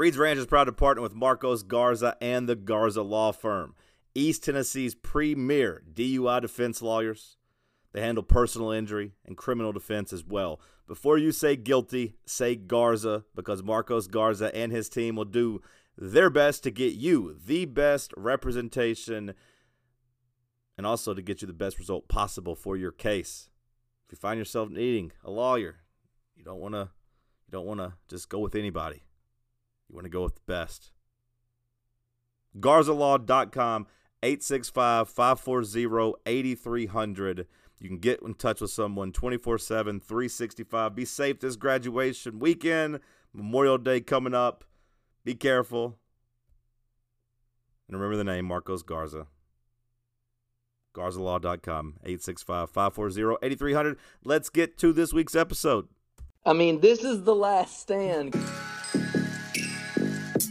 Reed's Ranch is proud to partner with Marcos Garza and the Garza Law Firm, East Tennessee's premier DUI defense lawyers. They handle personal injury and criminal defense as well. Before you say guilty, say Garza because Marcos Garza and his team will do their best to get you the best representation and also to get you the best result possible for your case. If you find yourself needing a lawyer, you don't want to you don't want to just go with anybody. You want to go with the best. GarzaLaw.com 865 540 8300. You can get in touch with someone 24 7, 365. Be safe this graduation weekend. Memorial Day coming up. Be careful. And remember the name Marcos Garza. GarzaLaw.com 865 540 8300. Let's get to this week's episode. I mean, this is the last stand.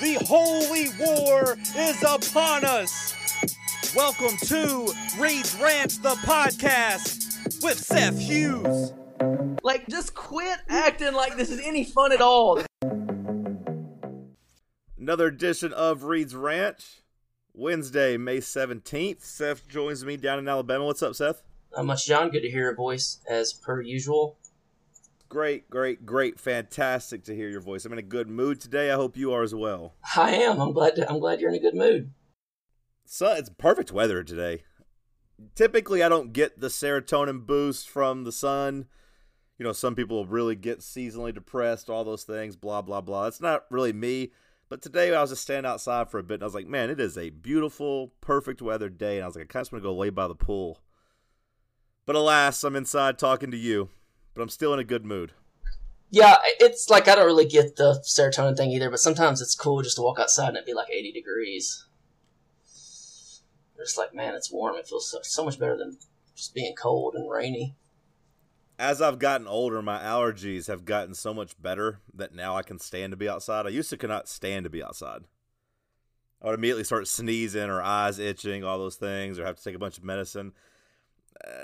The holy war is upon us. Welcome to Reed's Ranch, the podcast with Seth Hughes. Like, just quit acting like this is any fun at all. Another edition of Reed's Ranch, Wednesday, May 17th. Seth joins me down in Alabama. What's up, Seth? Not much, John. Good to hear your voice as per usual. Great, great, great. Fantastic to hear your voice. I'm in a good mood today. I hope you are as well. I am. I'm glad. To, I'm glad you're in a good mood. So it's perfect weather today. Typically, I don't get the serotonin boost from the sun. You know, some people really get seasonally depressed, all those things, blah, blah, blah. It's not really me. But today I was just standing outside for a bit and I was like, man, it is a beautiful, perfect weather day. And I was like, I kind of just want to go lay by the pool. But alas, I'm inside talking to you, but I'm still in a good mood. Yeah, it's like I don't really get the serotonin thing either, but sometimes it's cool just to walk outside and it'd be like 80 degrees. It's like, man, it's warm. It feels so, so much better than just being cold and rainy. As I've gotten older, my allergies have gotten so much better that now I can stand to be outside. I used to cannot stand to be outside. I would immediately start sneezing or eyes itching, all those things, or have to take a bunch of medicine.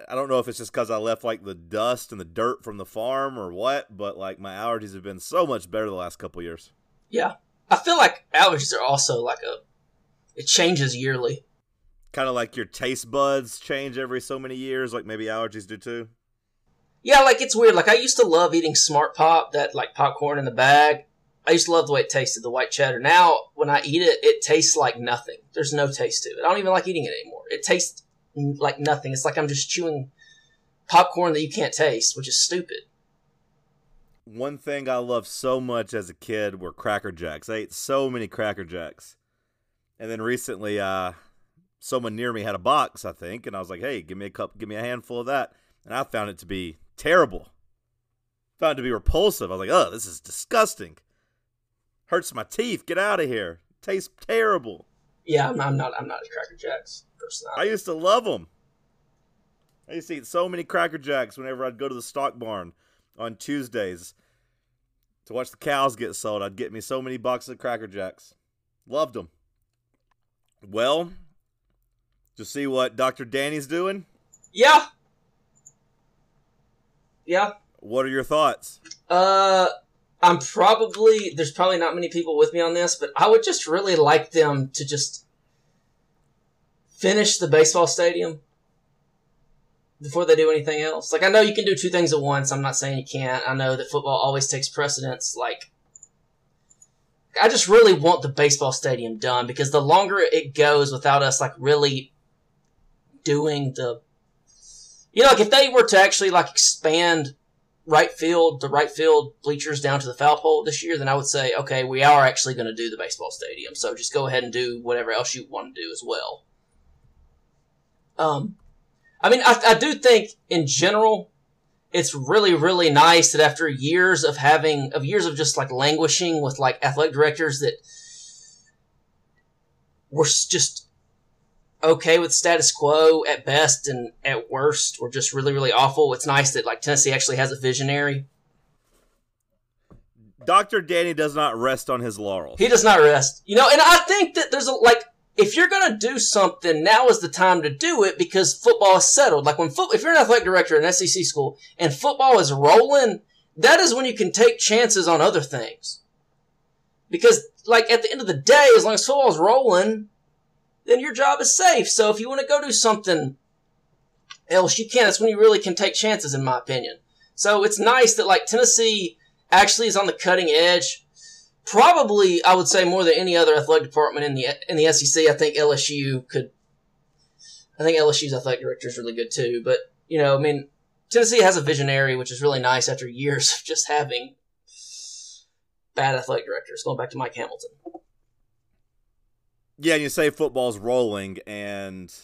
I don't know if it's just because I left like the dust and the dirt from the farm or what, but like my allergies have been so much better the last couple years. Yeah, I feel like allergies are also like a it changes yearly. Kind of like your taste buds change every so many years, like maybe allergies do too. Yeah, like it's weird. Like I used to love eating Smart Pop, that like popcorn in the bag. I used to love the way it tasted, the white cheddar. Now, when I eat it, it tastes like nothing. There's no taste to it. I don't even like eating it anymore. It tastes like nothing. It's like I'm just chewing popcorn that you can't taste, which is stupid. One thing I loved so much as a kid were Cracker Jacks. I ate so many Cracker Jacks. And then recently, uh, someone near me had a box, I think, and I was like, hey, give me a cup, give me a handful of that. And I found it to be terrible. Found it to be repulsive. I was like, oh, this is disgusting. Hurts my teeth. Get out of here. Tastes terrible. Yeah, I'm, I'm not. I'm not a Cracker Jacks person. I used to love them. I used to eat so many Cracker Jacks whenever I'd go to the stock barn on Tuesdays to watch the cows get sold. I'd get me so many boxes of Cracker Jacks. Loved them. Well, to see what Dr. Danny's doing? Yeah. Yeah. What are your thoughts? Uh, I'm probably there's probably not many people with me on this, but I would just really like them to just finish the baseball stadium before they do anything else. Like I know you can do two things at once. I'm not saying you can't. I know that football always takes precedence. Like I just really want the baseball stadium done because the longer it goes without us like really doing the you know like if they were to actually like expand right field, the right field bleachers down to the foul pole this year, then I would say, okay, we are actually going to do the baseball stadium. So just go ahead and do whatever else you want to do as well. Um, I mean, I, I do think in general, it's really, really nice that after years of having, of years of just like languishing with like athletic directors that were just okay with status quo at best and at worst were just really, really awful. It's nice that like Tennessee actually has a visionary. Dr. Danny does not rest on his laurels. He does not rest. You know, and I think that there's a, like, if you're going to do something, now is the time to do it because football is settled. Like when foot, if you're an athletic director in an SEC school and football is rolling, that is when you can take chances on other things. Because, like, at the end of the day, as long as football's rolling, then your job is safe. So if you want to go do something else, you can. That's when you really can take chances, in my opinion. So it's nice that, like, Tennessee actually is on the cutting edge probably I would say more than any other athletic department in the in the SEC. I think LSU could. I think LSU's athletic director is really good too. But you know, I mean, Tennessee has a visionary, which is really nice after years of just having bad athletic directors. Going back to Mike Hamilton. Yeah, and you say football's rolling, and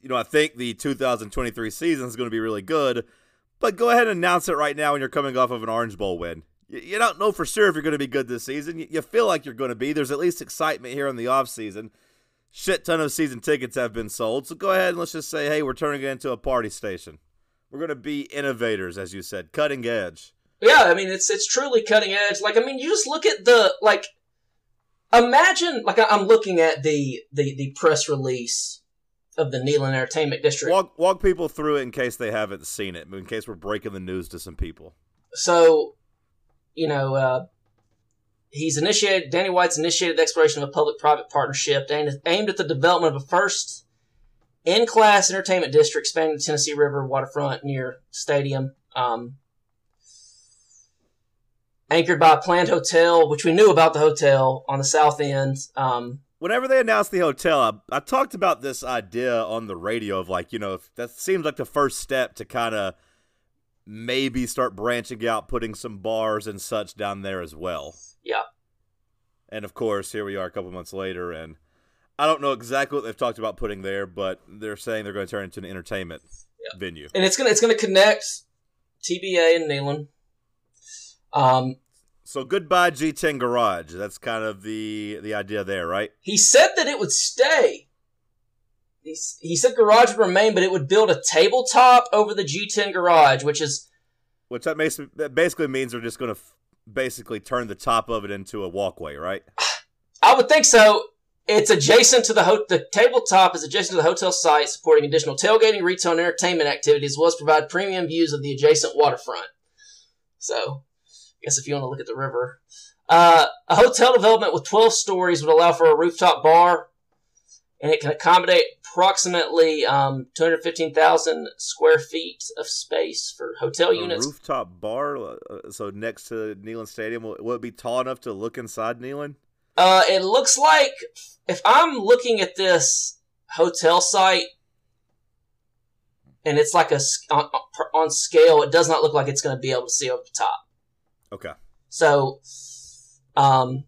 you know I think the 2023 season is going to be really good. But go ahead and announce it right now when you're coming off of an Orange Bowl win. You, you don't know for sure if you're going to be good this season. You, you feel like you're going to be. There's at least excitement here in the off season. Shit ton of season tickets have been sold, so go ahead and let's just say, hey, we're turning it into a party station. We're going to be innovators, as you said, cutting edge. Yeah, I mean it's it's truly cutting edge. Like I mean, you just look at the like. Imagine like I- I'm looking at the the the press release of the Neyland Entertainment District. Walk walk people through it in case they haven't seen it, in case we're breaking the news to some people. so you know uh, he's initiated danny white's initiated the exploration of a public-private partnership aimed, aimed at the development of a first in-class entertainment district spanning the tennessee river waterfront near stadium um, anchored by a planned hotel which we knew about the hotel on the south end um, Whenever they announced the hotel, I, I talked about this idea on the radio of like, you know, if that seems like the first step to kind of maybe start branching out, putting some bars and such down there as well. yeah And of course, here we are a couple months later, and I don't know exactly what they've talked about putting there, but they're saying they're going to turn it into an entertainment venue. and it's gonna it's gonna connect tba and Neyland. um, So goodbye G10 Garage. That's kind of the the idea there, right? He said that it would stay. He, he said garage would remain, but it would build a tabletop over the G10 garage, which is Which that, makes, that basically means they're just going to f- basically turn the top of it into a walkway, right? I would think so. It's adjacent to the ho- the tabletop is adjacent to the hotel site, supporting additional tailgating, retail, and entertainment activities, as well as provide premium views of the adjacent waterfront. So, I guess if you want to look at the river, uh, a hotel development with 12 stories would allow for a rooftop bar, and it can accommodate approximately um, 215,000 square feet of space for hotel A units. rooftop bar, uh, so next to Neyland Stadium. Will, will it be tall enough to look inside Neyland? Uh, it looks like if I'm looking at this hotel site, and it's like a on, on scale, it does not look like it's going to be able to see over the top. Okay. So, um,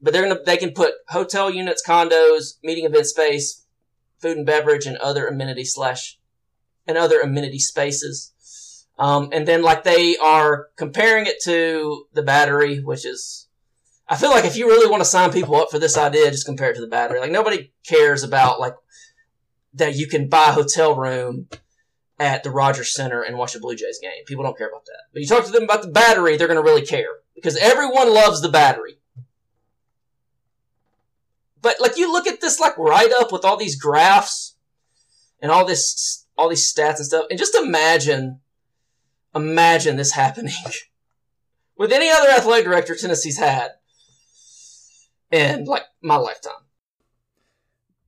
but they're gonna they can put hotel units, condos, meeting event space, food and beverage, and other amenity slash and other amenity spaces. Um, and then like they are comparing it to the battery, which is I feel like if you really want to sign people up for this idea, just compare it to the battery. Like nobody cares about like that you can buy a hotel room at the Rogers Center and watch a Blue Jays game. People don't care about that. But you talk to them about the battery, they're going to really care because everyone loves the battery. But like you look at this like write up with all these graphs and all this all these stats and stuff, and just imagine imagine this happening with any other athletic director Tennessee's had in like my lifetime.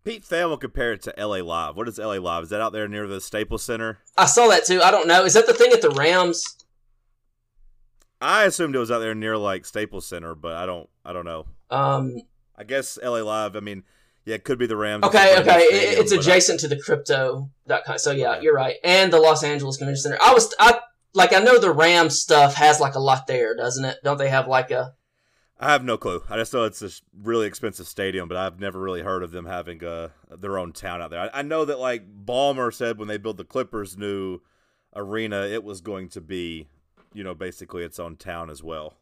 Pete Fan compared it to LA Live. What is LA Live? Is that out there near the Staples Center? I saw that too. I don't know. Is that the thing at the Rams? I assumed it was out there near like Staples Center, but I don't. I don't know. Um, I guess LA Live. I mean, yeah, it could be the Rams. Okay, a brand new okay. Stadium, it's but I- adjacent to the crypto.com. So yeah, Okay. you're right. And the Los Angeles Convention Center. I was I like I know the Rams stuff has like a lot there, doesn't it? Don't they have like a I have no clue. I just know it's a really expensive stadium, but I've never really heard of them having uh, their own town out there. I, I know that like Ballmer said when they built the Clippers' new arena, it was going to be, you know, basically its own town as well.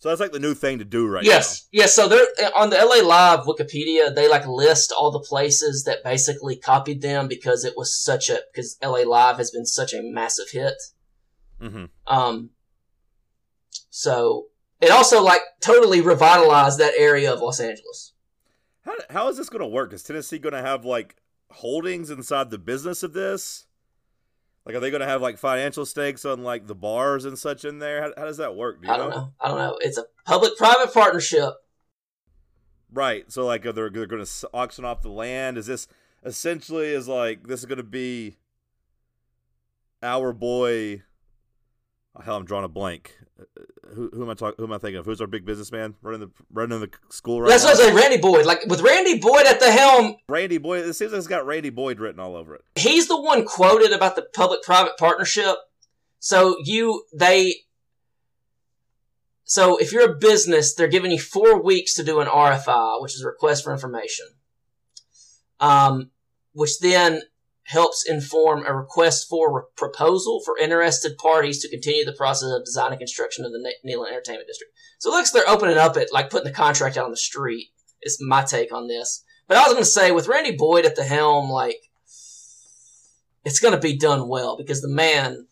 So that's like the new thing to do right now. yes. Yes, so they're on the LA Live Wikipedia, they like list all the places that basically copied them because it was such a because LA Live has been such a massive hit. Mm-hmm. Um so it also like totally revitalized that area of Los Angeles. How how is this going to work? Is Tennessee going to have like holdings inside the business of this? Like, are they going to have like financial stakes on like the bars and such in there? How, how does that work? Do I don't know? know? I don't know. It's a public-private partnership. Right. So, like, are they they're going to auction off the land? Is this essentially is like this is going to be our boy? Oh, hell, I'm drawing a blank who, who am I talking? Who am I thinking of? Who's our big businessman running the running the school right That's now? what I say, Randy Boyd. Like with Randy Boyd at the helm. Randy Boyd. It seems like it's got Randy Boyd written all over it. He's the one quoted about the public-private partnership. So you they. So if you're a business, they're giving you four weeks to do an RFI, which is a request for information. Um, which then helps inform a request for a proposal for interested parties to continue the process of design and construction of the Neyland Entertainment District. So it looks they're opening up it, like putting the contract out on the street. Is my take on this. But I was going to say, with Randy Boyd at the helm, like, it's going to be done well because the man.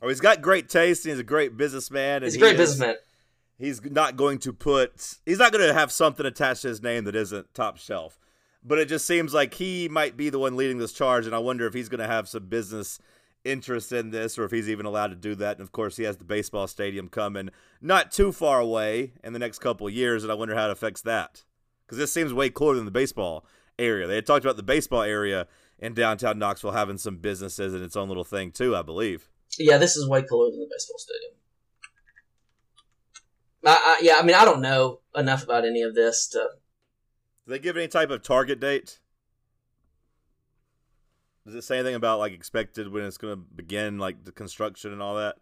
Oh, he's got great taste. And he's a great businessman. he's a great he is, businessman. He's not going to put. He's not going to have something attached to his name that isn't top shelf but it just seems like he might be the one leading this charge, and I wonder if he's going to have some business interest in this or if he's even allowed to do that. And of course, he has the baseball stadium coming not too far away in the next couple of years, and I wonder how it affects that because this seems way cooler than the baseball area. They had talked about the baseball area in downtown Knoxville having some businesses and its own little thing too, I believe. Yeah, this is way cooler than the baseball stadium. I, I, yeah, I mean, I don't know enough about any of this to do they give any type of target date? Does it say anything about like expected when it's going to begin, like the construction and all that?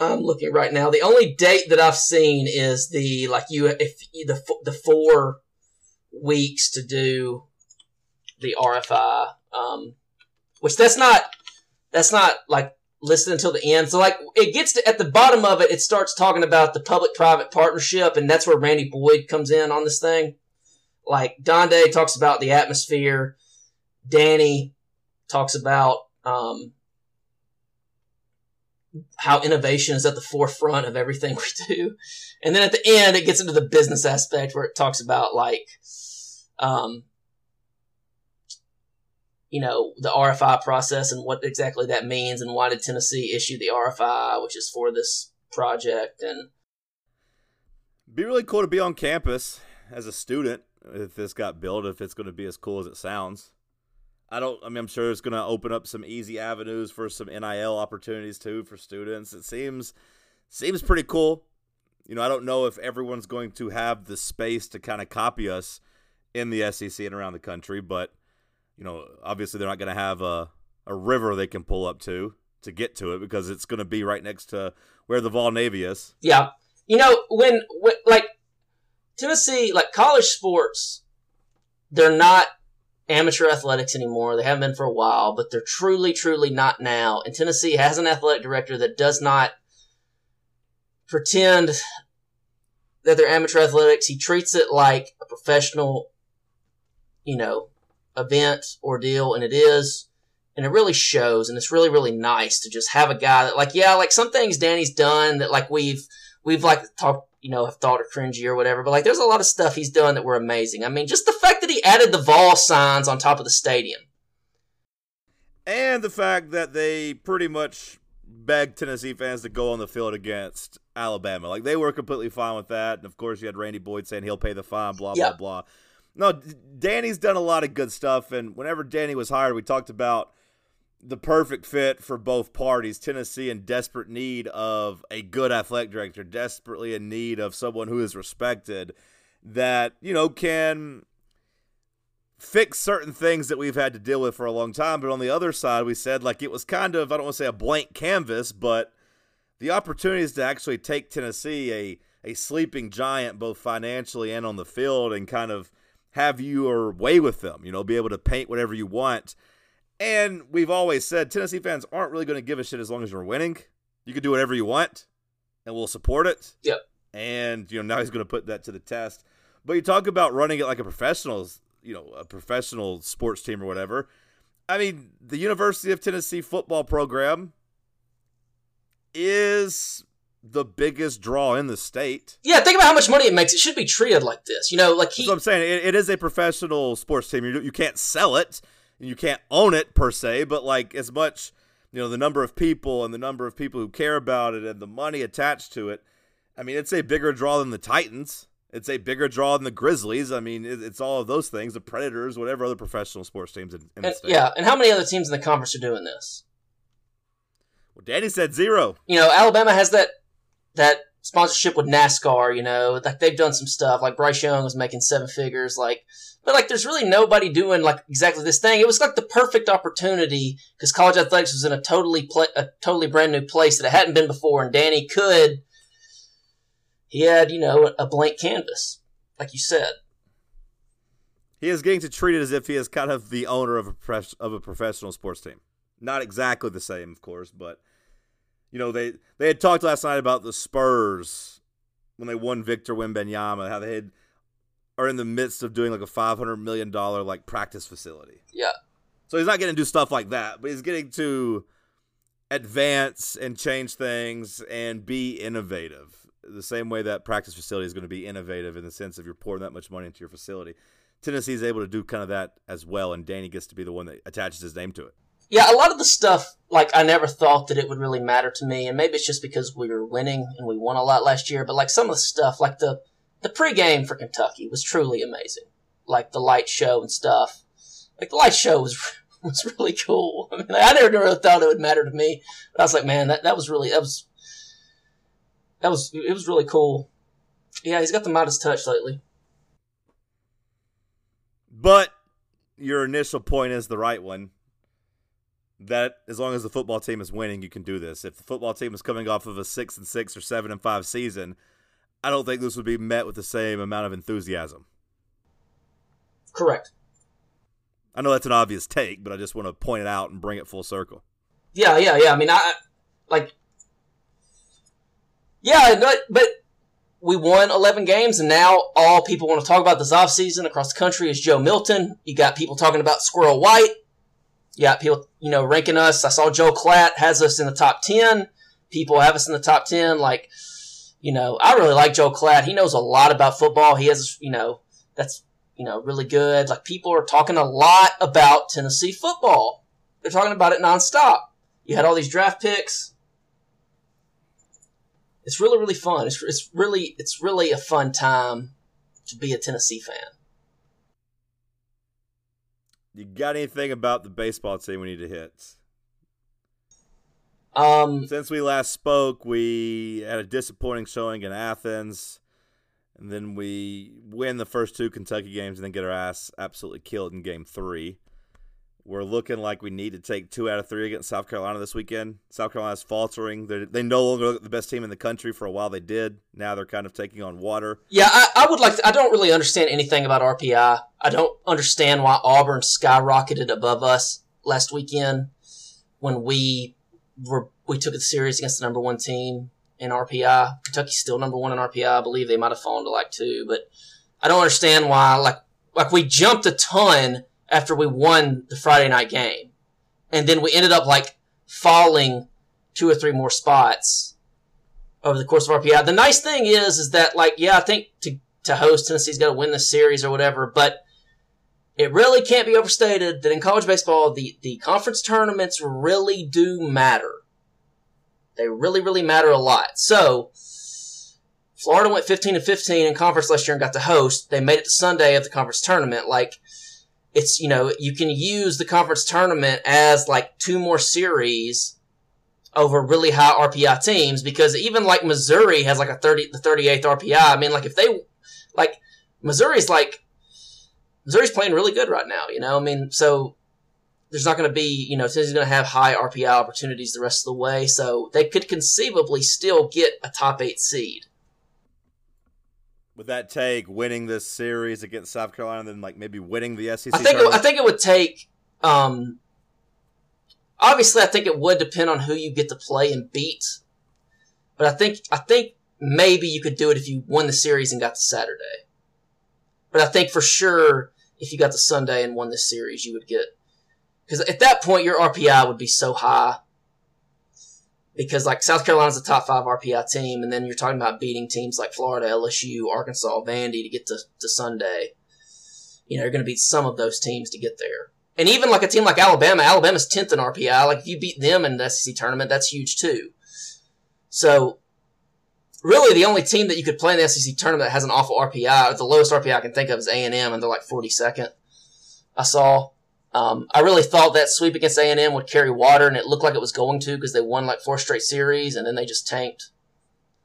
I'm looking right now. The only date that I've seen is the like you if the the four weeks to do the RFI, um, which that's not that's not like listed until the end. So like it gets to at the bottom of it, it starts talking about the public private partnership, and that's where Randy Boyd comes in on this thing like Donde talks about the atmosphere. Danny talks about um, how innovation is at the forefront of everything we do. And then at the end, it gets into the business aspect where it talks about like, um, you know, the RFI process and what exactly that means and why did Tennessee issue the RFI, which is for this project and be really cool to be on campus as a student if this got built, if it's going to be as cool as it sounds. I don't. I mean, I'm sure it's going to open up some easy avenues for some NIL opportunities too for students. It seems seems pretty cool. You know, I don't know if everyone's going to have the space to kind of copy us in the SEC and around the country, but you know, obviously they're not going to have a a river they can pull up to to get to it because it's going to be right next to where the Vol Navy is. Yeah, you know when, when like Tennessee, like college sports, they're not amateur athletics anymore. They haven't been for a while, but they're truly, truly not now. And Tennessee has an athletic director that does not pretend that they're amateur athletics. He treats it like a professional, you know, event ordeal, and it is. And it really shows, and it's really, really nice to just have a guy that, like, yeah, like some things Danny's done that, like, we've, we've, like, talked you know, have thought are cringy or whatever. But like, there's a lot of stuff he's done that were amazing. I mean, just the fact that he added the Vol signs on top of the stadium, and the fact that they pretty much begged Tennessee fans to go on the field against Alabama. Like they were completely fine with that. And of course, you had Randy Boyd saying he'll pay the fine. Blah blah blah. No, Danny's done a lot of good stuff. And whenever Danny was hired, we talked about the perfect fit for both parties. Tennessee in desperate need of a good athletic director, desperately in need of someone who is respected that, you know, can fix certain things that we've had to deal with for a long time. But on the other side, we said like it was kind of I don't want to say a blank canvas, but the opportunities to actually take Tennessee a a sleeping giant both financially and on the field and kind of have your way with them, you know, be able to paint whatever you want. And we've always said Tennessee fans aren't really going to give a shit as long as you're winning. You can do whatever you want and we'll support it. Yep. And you know, now he's going to put that to the test. But you talk about running it like a professional, you know, a professional sports team or whatever. I mean, the University of Tennessee football program is the biggest draw in the state. Yeah, think about how much money it makes. It should be treated like this. You know, like he. That's what I'm saying. It, it is a professional sports team. You, you can't sell it, and you can't own it per se. But like as much, you know, the number of people and the number of people who care about it and the money attached to it. I mean, it's a bigger draw than the Titans. It's a bigger draw than the Grizzlies. I mean, it's all of those things, the Predators, whatever other professional sports teams in, in the and, state. yeah, and how many other teams in the conference are doing this? Well, Danny said zero. You know, Alabama has that that sponsorship with NASCAR. You know, like they've done some stuff. Like Bryce Young was making seven figures. Like, but like there's really nobody doing like exactly this thing. It was like the perfect opportunity because college athletics was in a totally pla a totally brand new place that it hadn't been before, and Danny could. He had, you know, a blank canvas, like you said. He is getting to treat it as if he is kind of the owner of a prof- of a professional sports team. Not exactly the same, of course, but you know they they had talked last night about the Spurs when they won Victor Wembanyama, how they had are in the midst of doing like a five hundred million dollar like practice facility. Yeah. So he's not getting to do stuff like that, but he's getting to advance and change things and be innovative. The same way that practice facility is going to be innovative in the sense of you're pouring that much money into your facility. Tennessee is able to do kind of that as well, and Danny gets to be the one that attaches his name to it. Yeah, a lot of the stuff, like, I never thought that it would really matter to me, and maybe it's just because we were winning and we won a lot last year, but, like, some of the stuff, like the, the pregame for Kentucky was truly amazing. Like, the light show and stuff. Like, the light show was, was really cool. I mean, I never really thought it would matter to me, but I was like, man, that, that was really, that was, that was, it was really cool. Yeah, he's got the Midas touch lately. But your initial point is the right one. That as long as the football team is winning, you can do this. If the football team is coming off of a six and six or seven and five season, I don't think this would be met with the same amount of enthusiasm. Correct. I know that's an obvious take, but I just want to point it out and bring it full circle. Yeah, yeah, yeah. I mean, I like, yeah, but, but we won 11 games, and now all people want to talk about this offseason across the country is Joe Milton. You got people talking about Squirrel White. You got people, you know, ranking us. I saw Joe Klatt has us in the top 10. People have us in the top 10. Like, you know, I really like Joe Klatt. He knows a lot about football. He has, you know, that's, you know, really good. Like, people are talking a lot about Tennessee football. They're talking about it nonstop. You had all these draft picks. It's really, really fun. It's, it's really, it's really a fun time to be a Tennessee fan. You got anything about the baseball team we need to hit? Um, Since we last spoke, we had a disappointing showing in Athens, and then we win the first two Kentucky games and then get our ass absolutely killed in game three. We're looking like we need to take two out of three against South Carolina this weekend. South Carolina's faltering. They're, they no longer look the best team in the country. For a while, they did. Now they're kind of taking on water. yeah, I, I would like to, I don't really understand anything about RPI. I don't understand why Auburn skyrocketed above us last weekend when we we took it serious against the number one team in RPI. Kentucky's still number one in RPI. I believe they might have fallen to like two, but I don't understand why, like, like we jumped a ton after we won the Friday night game. And then we ended up like falling two or three more spots over the course of RPI. The nice thing is, is that like, yeah, I think to, to host Tennessee's got to win this series or whatever, but it really can't be overstated that in college baseball, the, the conference tournaments really do matter. They really, really matter a lot. So, Florida went 15 and 15 in conference last year and got to host. They made it to Sunday of the conference tournament. Like, it's, you know, you can use the conference tournament as like two more series over really high RPI teams because even like Missouri has like a 30, the 38th RPI. I mean, like if they, like, Missouri's like, Missouri's playing really good right now. You know, I mean, so there's not going to be, you know, Tennessee's going to have high RPI opportunities the rest of the way, so they could conceivably still get a top eight seed. Would that take winning this series against South Carolina, and then like maybe winning the SEC? I think it, I think it would take. Um, obviously, I think it would depend on who you get to play and beat, but I think I think maybe you could do it if you won the series and got to Saturday. But I think for sure, if you got the Sunday and won this series, you would get because at that point your RPI would be so high. Because like South Carolina's a top five RPI team, and then you're talking about beating teams like Florida, LSU, Arkansas, Vandy to get to, to Sunday. You know, you're going to beat some of those teams to get there. And even like a team like Alabama, Alabama's 10th in RPI. Like if you beat them in the SEC tournament, that's huge too. So really the only team that you could play in the SEC tournament that has an awful RPI, or the lowest RPI I can think of is A&M, and they're like 42nd. I saw. Um, I really thought that sweep against A&M would carry water, and it looked like it was going to because they won like four straight series, and then they just tanked.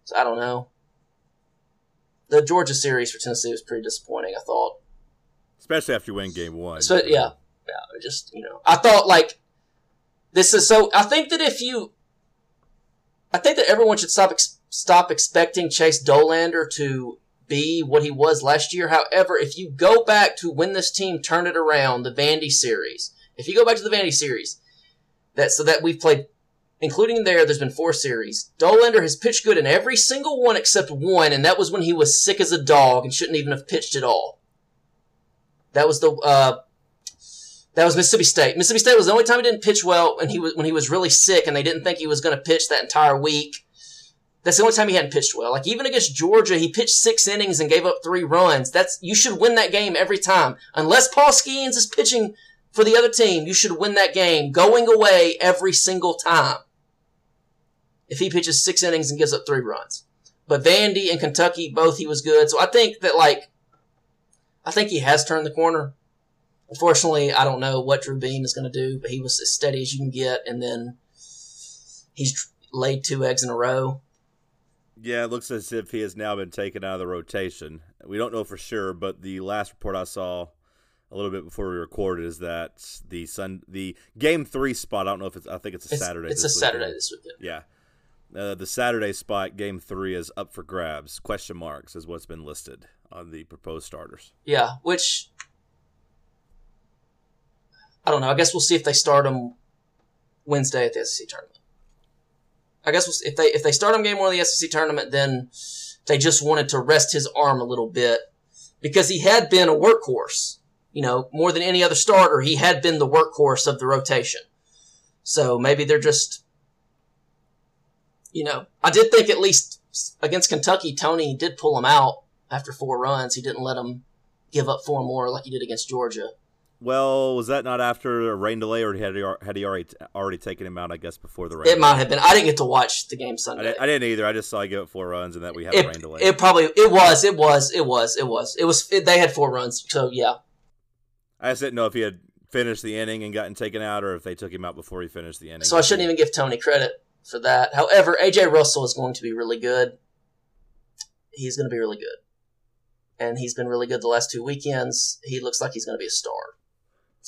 So I don't know. The Georgia series for Tennessee was pretty disappointing. I thought. especially after you win game one. So yeah, yeah. Just you know, I thought like this is so. I think that if you, I think that everyone should stop ex- stop expecting Chase Dolander to be what he was last year. However, if you go back to when this team turned it around, the Vandy series. If you go back to the Vandy series, that so that we've played, including there, there's been four series. Dolander has pitched good in every single one except one, and that was when he was sick as a dog and shouldn't even have pitched at all. That was the uh, that was Mississippi State. Mississippi State was the only time he didn't pitch well, and he was when he was really sick, and they didn't think he was going to pitch that entire week. That's the only time he hadn't pitched well. Like even against Georgia, he pitched six innings and gave up three runs. That's you should win that game every time, unless Paul Skenes is pitching for the other team. You should win that game going away every single time. If he pitches six innings and gives up three runs, but Vandy and Kentucky both he was good. So I think that like, I think he has turned the corner. Unfortunately, I don't know what Drew Beam is going to do, but he was as steady as you can get, and then he's laid two eggs in a row. Yeah, it looks as if he has now been taken out of the rotation. We don't know for sure, but the last report I saw a little bit before we recorded is that the sun the game three spot. I don't know if it's. I think it's a It's, Saturday. It's a Saturday this weekend. Yeah, uh, the Saturday spot, game three, is up for grabs. Question marks is what's been listed on the proposed starters. Yeah, which I don't know. I guess we'll see if they start him Wednesday at the SEC tournament. I guess we'll if they if they start him game one of the SEC tournament, then they just wanted to rest his arm a little bit because he had been a workhorse. You know, more than any other starter, he had been the workhorse of the rotation. So maybe they're just, you know, I did think at least against Kentucky, Tony did pull him out after four runs. He didn't let him give up four more like he did against Georgia. Well, was that not after a rain delay, or had he, had he already already taken him out? I guess before the rain. It delay? might have been. I didn't get to watch the game I Sunday. didn't, I didn't either. I just saw he give up four runs, and that we had it, a rain delay. it probably it was it was it was it was it was it, they had four runs. So yeah, I just didn't know if he had finished the inning and gotten taken out, or if they took him out before he finished the inning. so I shouldn't even give Tony credit for that. However, AJ Russell is going to be really good. He's going to be really good, and he's been really good the last two weekends. He looks like he's going to be a star.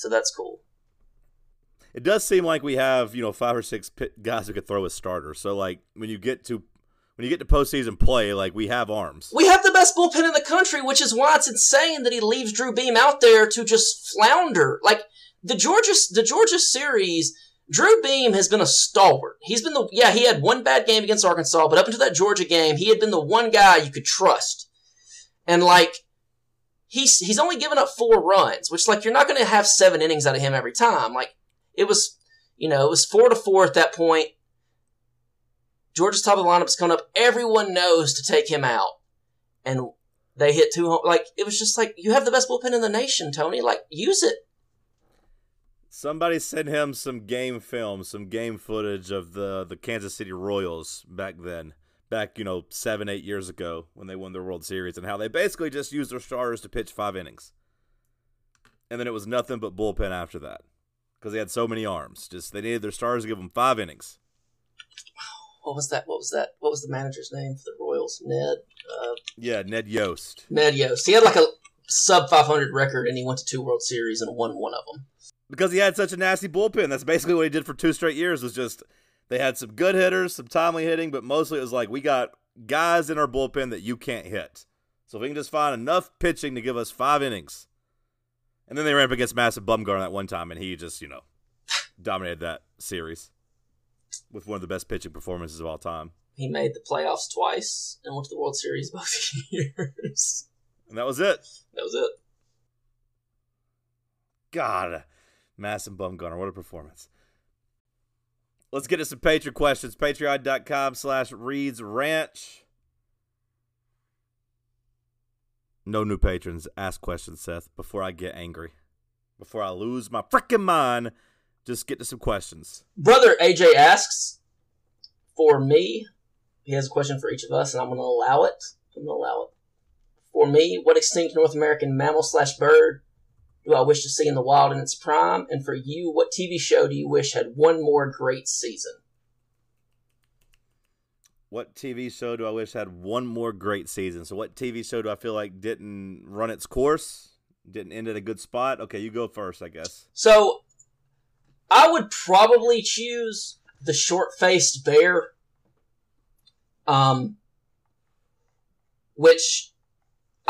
So that's cool. It does seem like we have you know five or six guys who could throw a starter. So like when you get to when you get to postseason play, like we have arms. We have the best bullpen in the country, which is why it's insane that he leaves Drew Beam out there to just flounder. Like the Georgia, the Georgia series, Drew Beam has been a stalwart. He's been the yeah, he had one bad game against Arkansas, but up until that Georgia game, he had been the one guy you could trust. And like he's he's only given up four runs, which like you're not going to have seven innings out of him every time. Like it was, you know, it was four to four at that point. Georgia's top of the lineup is coming up. Everyone knows to take him out, and they hit two home. Like it was just like you have the best bullpen in the nation, Tony. Like use it. Somebody sent him some game film, some game footage of the the Kansas City Royals back then, back you know seven eight years ago when they won their World Series, and how they basically just used their starters to pitch five innings, and then it was nothing but bullpen after that because they had so many arms. Just they needed their stars to give them five innings. What was that? What was that? What was the manager's name for the Royals? Ned. Uh, Yeah, Ned Yost. Ned Yost. He had like a sub 500 record, and he went to two World Series and won one of them. because he had such a nasty bullpen. That's basically what he did for two straight years. Was just they had some good hitters, some timely hitting, but mostly it was like we got guys in our bullpen that you can't hit. So if we can just find enough pitching to give us five innings, and then they ran up against Madison Bumgarner that one time, and he just you know dominated that series with one of the best pitching performances of all time, He made the playoffs twice and went to the World Series both years. and that was it. that was it. God, Madison Bumgarner, what a performance. Let's get to some Patreon questions. Patreon.com slash Reed's Ranch. No new patrons. Ask questions, Seth, before I get angry. Before I lose my freaking mind, just get to some questions. Brother AJ asks for me. He has a question for each of us, and I'm going to allow it. I'm going to allow it. For me, what extinct North American mammal slash bird do I wish to see in the wild in its prime? And for you, what TV show do you wish had one more great season? What TV show do I wish had one more great season? So, what TV show do I feel like didn't run its course? Didn't end at a good spot? Okay, you go first, I guess. So, I would probably choose the short faced bear, um, which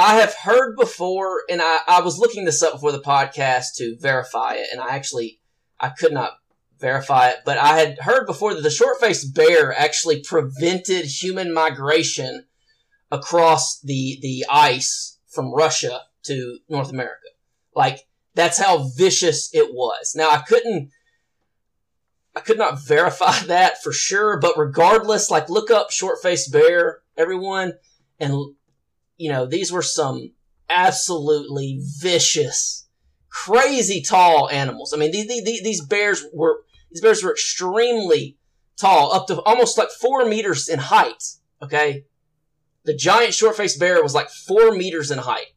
I have heard before, and I, I was looking this up before the podcast to verify it, and I actually I could not verify it, but I had heard before that the short faced bear actually prevented human migration across the the ice from Russia to North America. Like that's how vicious it was. Now I couldn't I could not verify that for sure, but regardless, like look up short faced bear, everyone, and you know, these were some absolutely vicious, crazy tall animals. I mean, these, these, bears were these bears were extremely tall, up to almost like four meters in height. Okay, the giant short faced bear was like four meters in height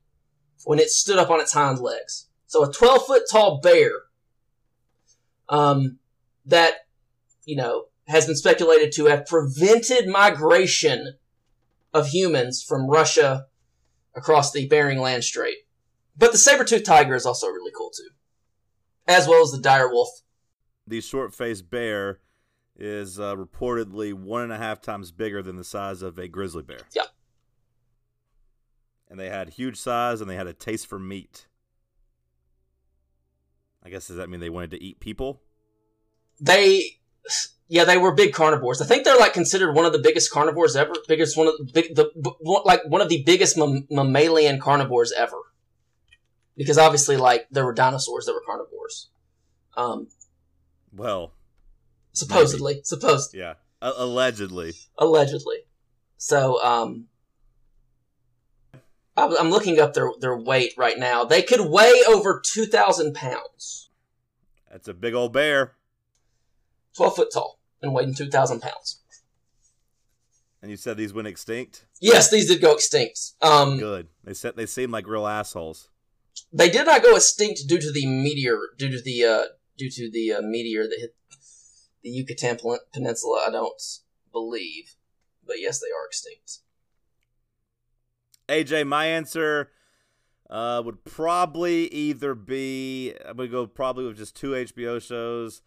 when it stood up on its hind legs. So a twelve foot tall bear, um, that you know has been speculated to have prevented migration of humans from Russia across the Bering Land Strait. But the saber-toothed tiger is also really cool too, as well as the dire wolf. the short faced bear is uh, reportedly one and a half times bigger than the size of a grizzly bear. Yeah. And they had huge size and they had a taste for meat. I guess does that mean they wanted to eat people? They, yeah, they were big carnivores. I think they're like considered one of the biggest carnivores ever. Biggest one of the big, the b- one- like one of the biggest mam- mammalian carnivores ever. Because obviously, like there were dinosaurs that were carnivores. Um, Well, supposedly, supposed, yeah, allegedly. allegedly. So, um, I- I'm looking up their their weight right now. They could weigh over two thousand pounds, That's a big old bear. twelve foot tall, and weighing two thousand pounds. And you said these went extinct. Yes, these did go extinct. Um, Good. They said they seem like real assholes. they did not go extinct due to the meteor, due to the uh, due to the uh, meteor that hit the Yucatan Peninsula. I don't believe, but yes, they are extinct. AJ, my answer uh, would probably either be I'm gonna go probably with just two HBO shows.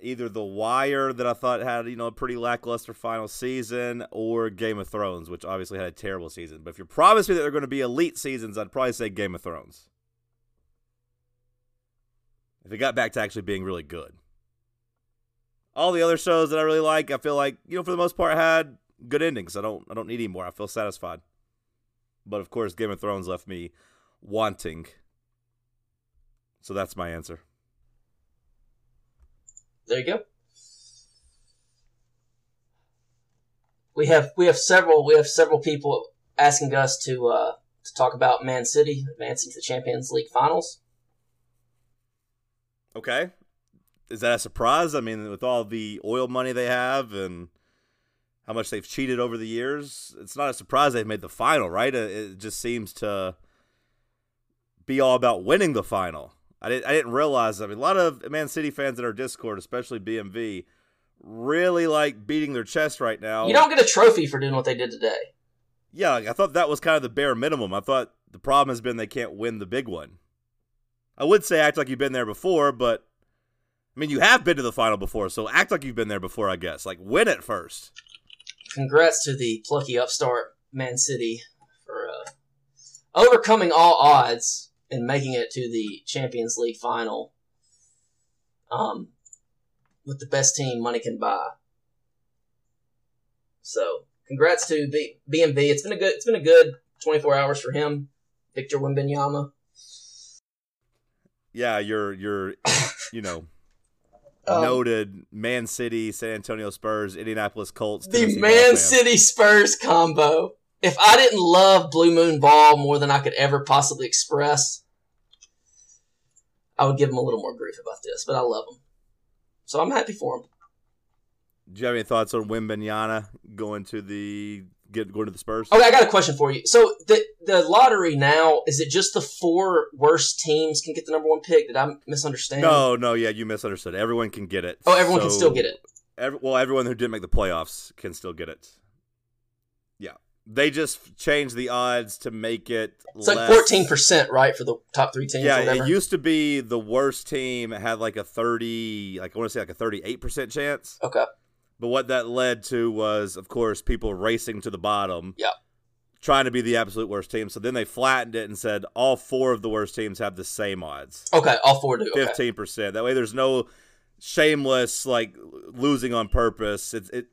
Either The Wire that I thought had you know a pretty lackluster final season, or Game of Thrones, which obviously had a terrible season. But if you promise me that they're going to be elite seasons, I'd probably say Game of Thrones. If it got back to actually being really good. All the other shows that I really like, I feel like you know for the most part had good endings. I don't I don't need any more. I feel satisfied. But of course, Game of Thrones left me wanting. So that's my answer. There you go. We have we have several we have several people asking us to uh, to talk about Man City advancing to the Champions League finals. Okay. Is that a surprise? I mean, with all the oil money they have and how much they've cheated over the years, it's not a surprise they've made the final, right? It- It just seems to be all about winning the final. I didn't, I didn't realize. I mean, a lot of Man City fans in our Discord, especially BMV, really like beating their chest right now. You don't get a trophy for doing what they did today. Yeah, I thought that was kind of the bare minimum. I thought The problem has been they can't win the big one. I would say act like you've been there before, but I mean you have been to the final before, so act like you've been there before. I guess like win it first. Congrats to the plucky upstart Man City for uh, overcoming all odds and making it to the Champions League final. Um, with the best team money can buy. So, congrats to B- BMV. It's been a good. It's been a good 24 hours for him, Victor Wembanyama. Yeah, you're you're you know Um, noted Man City, San Antonio Spurs, Indianapolis Colts. the Man Alabama. City Spurs combo. If I didn't love Blue Moon Ball more than I could ever possibly express, I would give him a little more grief about this. But I love him, so I'm happy for him. Do you have any thoughts on Wembanyama going to the get going to the Spurs? Okay, I got a question for you. So the the lottery now is it just the four worst teams can get the number one pick? Did I misunderstand? No, no, yeah, you misunderstood. Everyone can get it. Oh, everyone can still get it. Every, well, everyone who didn't make the playoffs can still get it. They just changed the odds to make it. It's like fourteen percent, right, for the top three teams. or Yeah, whatever. it used to be the worst team had like a thirty, like I want to say like a thirty-eight percent chance. okay. But what that led to was, of course, people racing to the bottom. Yeah. Trying to be the absolute worst team. So then they flattened it and said all four of the worst teams have the same odds. Okay, all four do. Okay. Fifteen percent. That way, there's no shameless like losing on purpose. It's it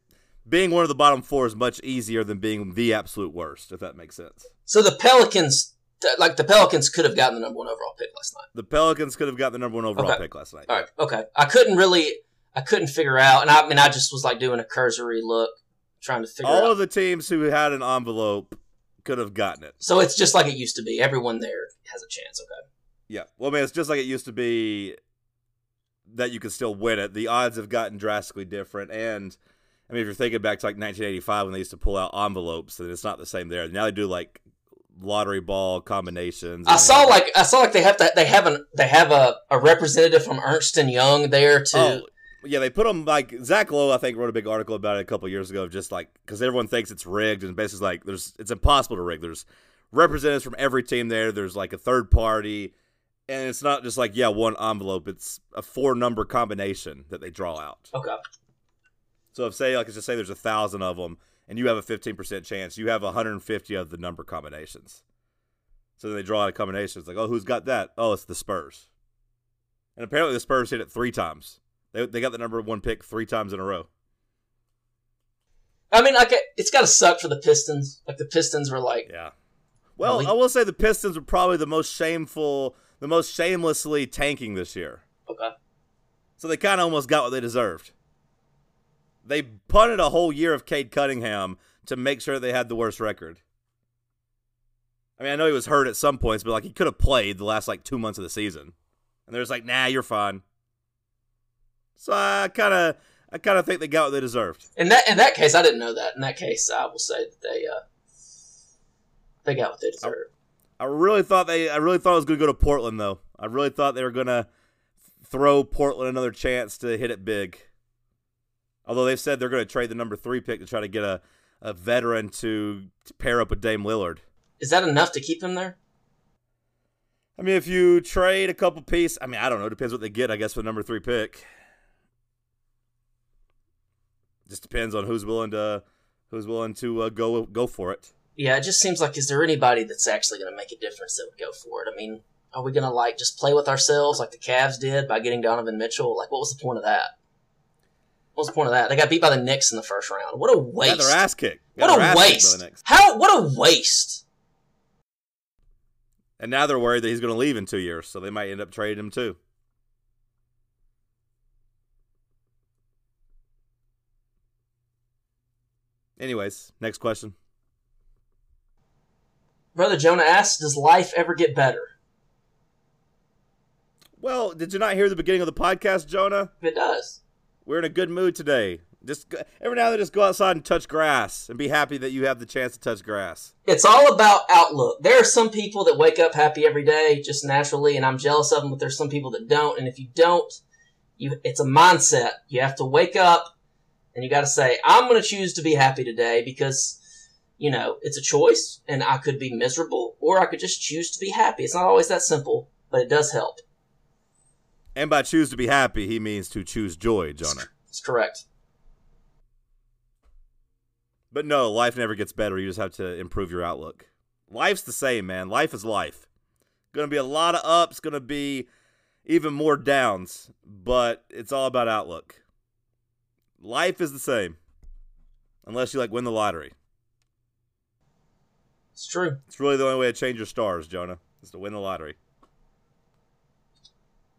being one of the bottom four is much easier than being the absolute worst. If that makes sense. So the Pelicans, like the Pelicans, could have gotten the number one overall pick last night. The Pelicans could have got the number one overall Okay. pick last night. All right, okay. I couldn't really, I couldn't figure out, and I, I mean, I just was like doing a cursory look, trying to figure All out. of the teams who had an envelope could have gotten it. so it's just like it used to be. Everyone there has a chance. Okay. Yeah. Well, I mean, it's just like it used to be that you could still win it. The odds have gotten drastically different. And, I mean, if you're thinking back to like 1985 when they used to pull out envelopes, then it's not the same there. Now they do like lottery ball combinations. I saw like I saw like they have to they have an they have a, a representative from Ernst and Young there to Oh, yeah, they put them like Zach Lowe. I think wrote a big article about it a couple years ago, of just like because everyone thinks it's rigged, and basically like there's it's impossible to rig. There's representatives from every team there. There's like a third party, and it's not just like yeah one envelope. It's a four number combination that they draw out. okay. So if say like let's just say there's a thousand of them, and you have a fifteen percent chance, you have 150 of the number combinations. So then they draw out a combination. It's like oh who's got that? Oh it's the Spurs. And apparently the Spurs hit it three times. They they got the number one pick three times in a row. I mean, like it- it's got to suck for the Pistons. Like the Pistons were like, Yeah. Well, Really? I will say the Pistons were probably the most shameful, the most shamelessly tanking this year. okay, So they kind of almost got what they deserved. They punted a whole year of Cade Cunningham to make sure they had the worst record. I mean, I know he was hurt at some points, but like he could have played the last like two months of the season, and they're just like, "Nah, you're fine." So I kind of, I kind of think they got what they deserved. in that in that case, I didn't know that. In that case, I will say that they uh they got what they deserve. I really thought they, I really thought it was going to go to Portland though. I really thought they were going to throw Portland another chance to hit it big. Although they've said they're going to trade the number three pick to try to get a, a veteran to, to pair up with Dame Lillard. Is that enough to keep him there? I mean, if you trade a couple pieces, I mean, I don't know. It depends what they get, I guess, for the number three pick. Just depends on who's willing to who's willing to uh, go go for it. Yeah, it just seems like is there anybody that's actually going to make a difference that would go for it? I mean, are we going to like just play with ourselves like the Cavs did by getting Donovan Mitchell? Like, what was the point of that? What was the point of that? They got beat by the Knicks in the first round. What a waste! Got their ass kicked. Got what a ass kicked by waste! How? What a waste! And now they're worried that he's going to leave in two years, so they might end up trading him too. Anyways, next question. Brother Jonah asks, "Does life ever get better?" Well, did you not hear the beginning of the podcast, Jonah? It does, We're in a good mood today. Just go, every now and then, just go outside and touch grass, and be happy that you have the chance to touch grass. it's all about outlook. There are some people that wake up happy every day just naturally, and I'm jealous of them. But there's some people that don't, and if you don't, you it's a mindset. You have to wake up, and you got to say, "I'm going to choose to be happy today," because you know, it's a choice, and I could be miserable, or I could just choose to be happy. It's not always that simple, but it does help. And by choose to be happy, he means to choose joy, Jonah. It's correct. But no, life never gets better. You just have to improve your outlook. Life's the same, man. Life is life. Gonna be a lot of ups, gonna be even more downs, but it's all about outlook. Life is the same. Unless you like win the lottery. It's true. It's really the only way to change your stars, Jonah, is to win the lottery.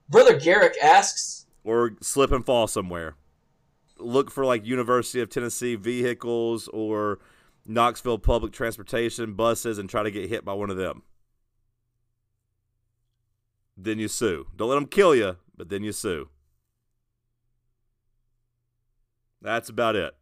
Brother Garrick asks, Or slip and fall somewhere. Look for like University of Tennessee vehicles or Knoxville public transportation buses and try to get hit by one of them. Then you sue. Don't let them kill you, but then you sue. That's about it.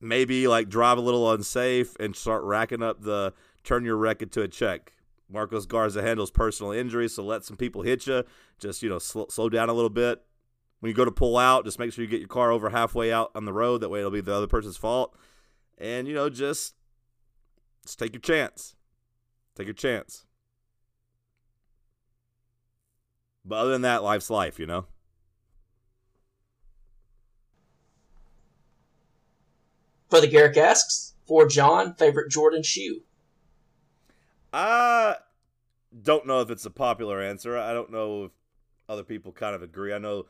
Maybe like drive a little unsafe and start racking up the turn your record to a check. Marcos Garza handles personal injuries, so let some people hit you. Just you know, sl- slow down a little bit. When you go to pull out, just make sure you get your car over halfway out on the road. That way, it'll be the other person's fault. And you know, just just take your chance. Take your chance. But other than that, life's life, you know. Brother Garrick asks, for John, favorite Jordan shoe? I don't know if it's a popular answer. I don't know if other people kind of agree. I know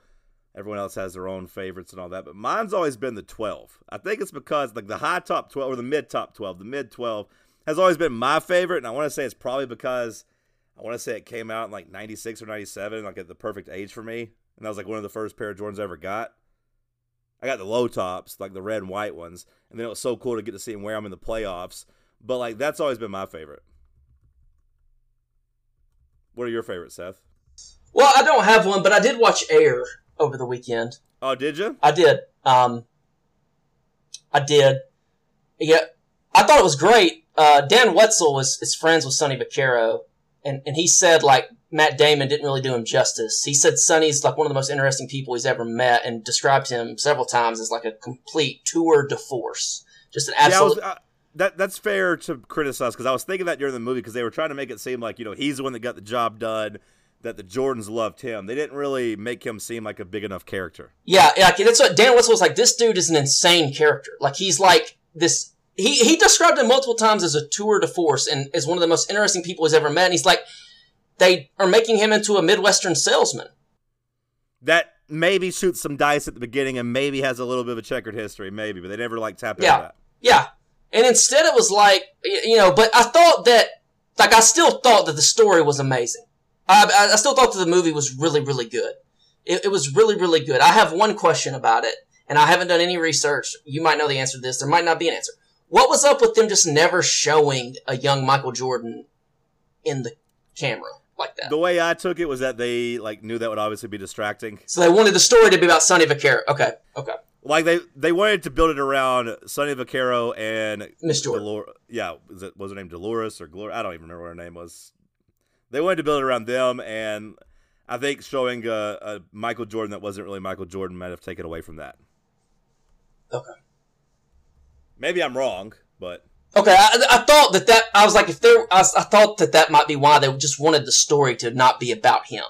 everyone else has their own favorites and all that, but mine's always been the 12. I think it's because like the high top 12 or the mid top 12, the mid 12 has always been my favorite, and I want to say it's probably because I want to say it came out in like 96 or 97, like at the perfect age for me, and that was like one of the first pair of Jordans I ever got. I got the low tops, like the red and white ones, and then it was so cool to get to see him wear them in the playoffs. But like that's always been my favorite. What are your favorites, Seth? Well, I don't have one, but I did watch Air over the weekend. Oh, did you? I did. Um, I did. Yeah, I thought it was great. Uh, Dan Wetzel was is friends with Sonny Vaccaro, and and he said like Matt Damon didn't really do him justice. He said Sonny's like one of the most interesting people he's ever met, and described him several times as like a complete tour de force, just an Yeah, I absolute. was, that that's fair to criticize because I was thinking that during the movie because they were trying to make it seem like you know he's the one that got the job done, that the Jordans loved him. They didn't really make him seem like a big enough character. Yeah, like, that's what Dan Wetzel was like. This dude is an insane character. Like he's like this. He he described him multiple times as a tour de force and as one of the most interesting people he's ever met. And he's like, they are making him into a midwestern salesman. That maybe shoots some dice at the beginning and maybe has a little bit of a checkered history, maybe, but they never like tap into Yeah. that. Yeah, and instead it was like you know. But I thought that like I still thought that the story was amazing. I I, still thought that the movie was really really good. It, it was really really good. I have one question about it, and I haven't done any research. You might know the answer to this. There might not be an answer. What was up with them just never showing a young Michael Jordan in the camera like that? The way I took it was that they like knew that would obviously be distracting. So they wanted the story to be about Sonny Vaccaro. Okay, okay. Like they they wanted to build it around Sonny Vaccaro and Miss Jordan. Delor- yeah, was it was her name Dolores or Gloria? I don't even remember what her name was. They wanted to build it around them, and I think showing a, a Michael Jordan that wasn't really Michael Jordan might have taken away from that. Okay. Maybe I'm wrong, but Okay, I, I thought that that I was like, if there, I, I thought that that might be why they just wanted the story to not be about him.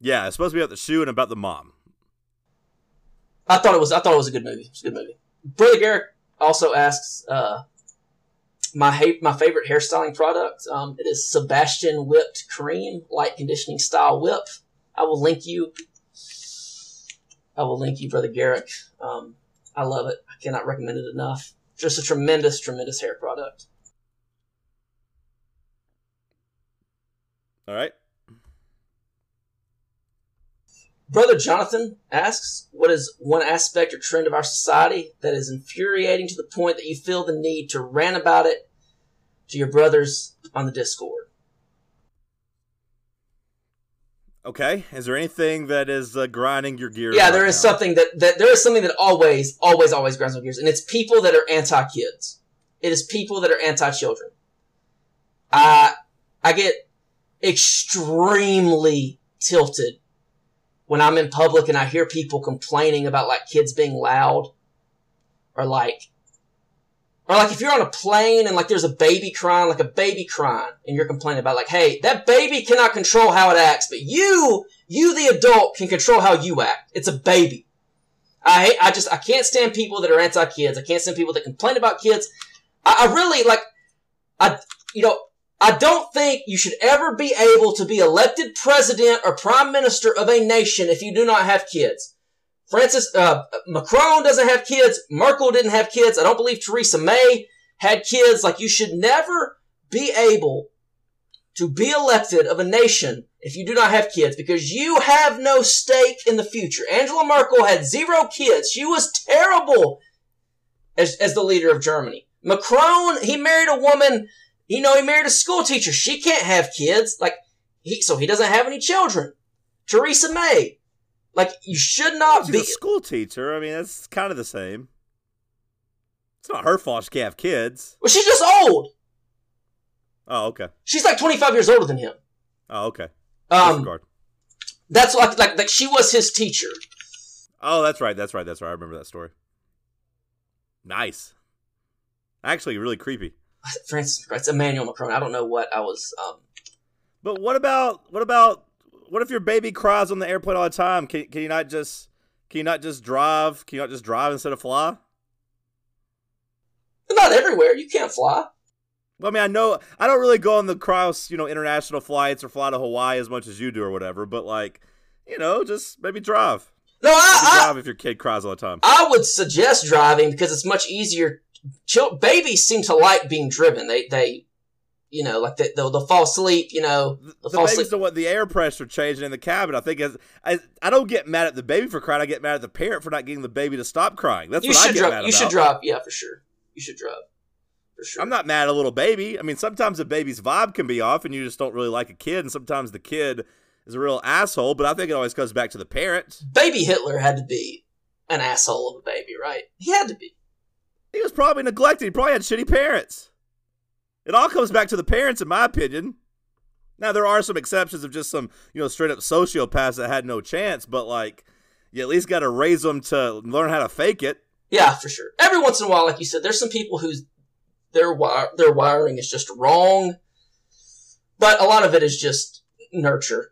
yeah, it's supposed to be about the shoe and about the mom. I thought it was, I thought it was a good movie. It's a good movie. Brother Garrick also asks, uh, my ha- my favorite hairstyling product. Um, it is Sebastian Whipped Cream Light Conditioning Style Whip. I will link you. I will link you, Brother Garrick. Um, I love it. I cannot recommend it enough. Just a tremendous, tremendous hair product. All right. Brother Jonathan asks, What is one aspect or trend of our society that is infuriating to the point that you feel the need to rant about it to your brothers on the Discord? Okay. Is there anything that is uh, grinding your gears? Yeah, right there is now? something that, that there is something that always, always, always grinds my gears, and it's people that are anti kids. It is people that are anti children. I I get extremely tilted when I'm in public and I hear people complaining about like kids being loud or like or like if you're on a plane and like there's a baby crying, like a baby crying, and you're complaining about like, hey, that baby cannot control how it acts, but you, you the adult can control how you act. It's a baby. I hate, I just I can't stand people that are anti kids. I can't stand people that complain about kids. I, I really like I you know I don't think you should ever be able to be elected president or prime minister of a nation if you do not have kids. Francis uh, Macron doesn't have kids. Merkel didn't have kids. I don't believe Theresa May had kids. Like you should never be able to be elected of a nation if you do not have kids because you have no stake in the future. Angela Merkel had zero kids. She was terrible as, as the leader of Germany. Macron, he married a woman, you know, he married a school teacher. She can't have kids. Like, he, so he doesn't have any children. Theresa May, like, you should not She's be. a school teacher. I mean, that's kind of the same. It's not her fault she can't have kids. Well, she's just old. Oh, okay. She's like 25 years older than him. Oh, okay. Um, that's like, like, like she was his teacher. Oh, that's right. That's right. That's right. I remember that story. Nice. Actually, really creepy. Francis, it's Emmanuel Macron. I don't know what I was, um, But what about what about what if your baby cries on the airplane all the time? Can can you not just can you not just drive? Can you not just drive instead of fly? not everywhere. You can't fly. Well, I mean, I know I don't really go on the cross, you know, international flights or fly to Hawaii as much as you do or whatever. But like, you know, just maybe drive. No, Maybe I, drive if your kid cries all the time. I, I would suggest driving because it's much easier. Babies seem to like being driven. They, they, you know, like they, they'll, they'll fall asleep. You know, The, they'll the fall babies don't want the air pressure changing in the cabin. I think as, I I don't get mad at the baby for crying. I get mad at the parent for not getting the baby to stop crying. That's You what I get drive. mad You about. should drop. Yeah, for sure. You should drop. For sure. I'm not mad at a little baby. I mean, sometimes a baby's vibe can be off, and you just don't really like a kid, and sometimes the kid is a real asshole. But I think it always comes back to the parent. Baby Hitler had to be an asshole of a baby, right? He had to be. He was probably neglected. He probably had shitty parents. It all comes back to the parents, in my opinion. Now there are some exceptions of just some, you know, straight up sociopaths that had no chance, but like, you at least got to raise them to learn how to fake it. Yeah, for sure. Every once in a while, like you said, there's some people whose their wi- their wiring is just wrong, but a lot of it is just nurture.